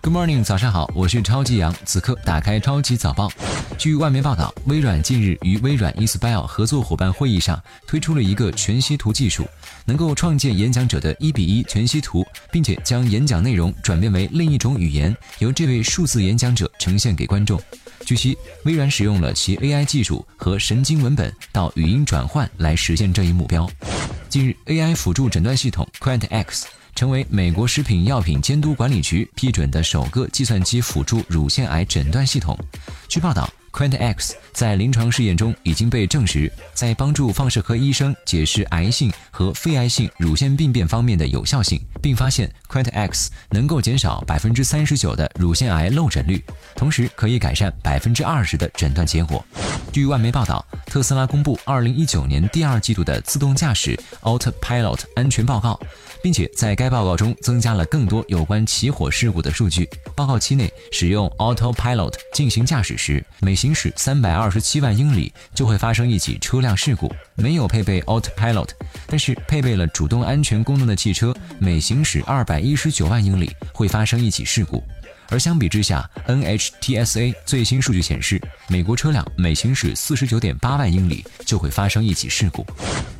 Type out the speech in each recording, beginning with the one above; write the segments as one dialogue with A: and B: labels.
A: Good morning，早上好，我是超级杨。此刻打开超级早报。据外媒报道，微软近日与微软 Inspire 合作伙伴会议上推出了一个全息图技术，能够创建演讲者的一比一全息图，并且将演讲内容转变为另一种语言，由这位数字演讲者呈现给观众。据悉，微软使用了其 AI 技术和神经文本到语音转换来实现这一目标。近日，AI 辅助诊断系统 QuantX。成为美国食品药品监督管理局批准的首个计算机辅助乳腺癌诊断系统。据报道。QuantX 在临床试验中已经被证实，在帮助放射科医生解释癌性和非癌性乳腺病变方面的有效性，并发现 QuantX 能够减少百分之三十九的乳腺癌漏诊率，同时可以改善百分之二十的诊断结果。据外媒报道，特斯拉公布二零一九年第二季度的自动驾驶 Autopilot 安全报告，并且在该报告中增加了更多有关起火事故的数据。报告期内，使用 Autopilot 进行驾驶时，每行驶三百二十七万英里就会发生一起车辆事故。没有配备 Autopilot，但是配备了主动安全功能的汽车，每行驶二百一十九万英里会发生一起事故。而相比之下，NHTSA 最新数据显示，美国车辆每行驶四十九点八万英里就会发生一起事故。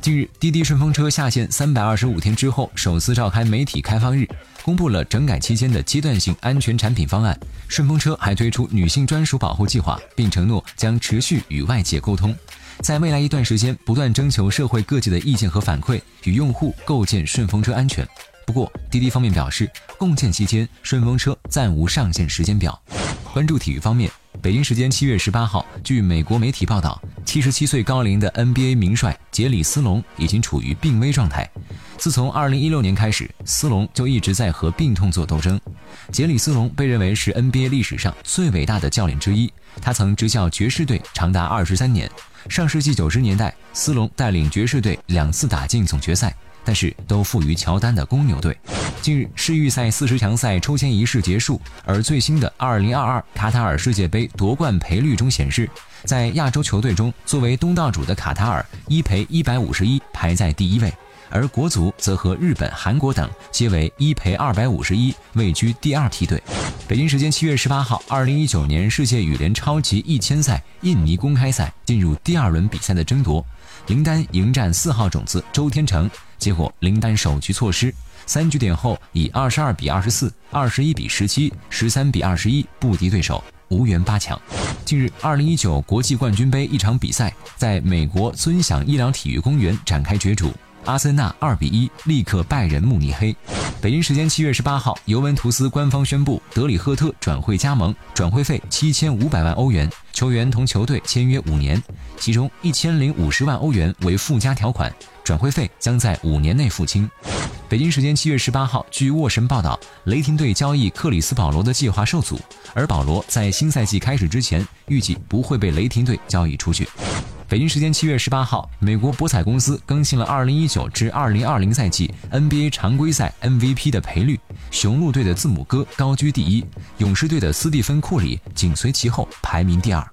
A: 近日，滴滴顺风车下线三百二十五天之后，首次召开媒体开放日，公布了整改期间的阶段性安全产品方案。顺风车还推出女性专属保护计划，并承诺将持续与外界沟通，在未来一段时间不断征求社会各界的意见和反馈，与用户构建顺风车安全。不过，滴滴方面表示，共建期间顺风车暂无上线时间表。关注体育方面，北京时间七月十八号，据美国媒体报道，七十七岁高龄的 NBA 名帅杰里斯隆已经处于病危状态。自从二零一六年开始，斯隆就一直在和病痛做斗争。杰里斯隆被认为是 NBA 历史上最伟大的教练之一，他曾执教爵士队长达二十三年。上世纪九十年代，斯隆带领爵士队两次打进总决赛。但是都负于乔丹的公牛队。近日世预赛四十强赛抽签仪式结束，而最新的2022卡塔尔世界杯夺冠赔率中显示，在亚洲球队中，作为东道主的卡塔尔一赔一百五十一排在第一位，而国足则和日本、韩国等皆为一赔二百五十一位居第二梯队。北京时间七月十八号，二零一九年世界羽联超级一千赛印尼公开赛进入第二轮比赛的争夺，林丹迎战四号种子周天成。结果林丹首局错失，三局点后以二十二比二十四、二十一比十七、十三比二十一不敌对手，无缘八强。近日，二零一九国际冠军杯一场比赛在美国尊享医疗体育公园展开角逐，阿森纳二比一力克拜仁慕尼黑。北京时间七月十八号，尤文图斯官方宣布德里赫特转会加盟，转会费七千五百万欧元，球员同球队签约五年，其中一千零五十万欧元为附加条款。转会费将在五年内付清。北京时间七月十八号，据沃神报道，雷霆队交易克里斯保罗的计划受阻，而保罗在新赛季开始之前预计不会被雷霆队交易出去。北京时间七月十八号，美国博彩公司更新了二零一九至二零二零赛季 NBA 常规赛 MVP 的赔率，雄鹿队的字母哥高居第一，勇士队的斯蒂芬库里紧随其后，排名第二。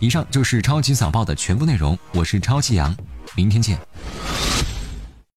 A: 以上就是超级早报的全部内容，我是超级杨，明天见。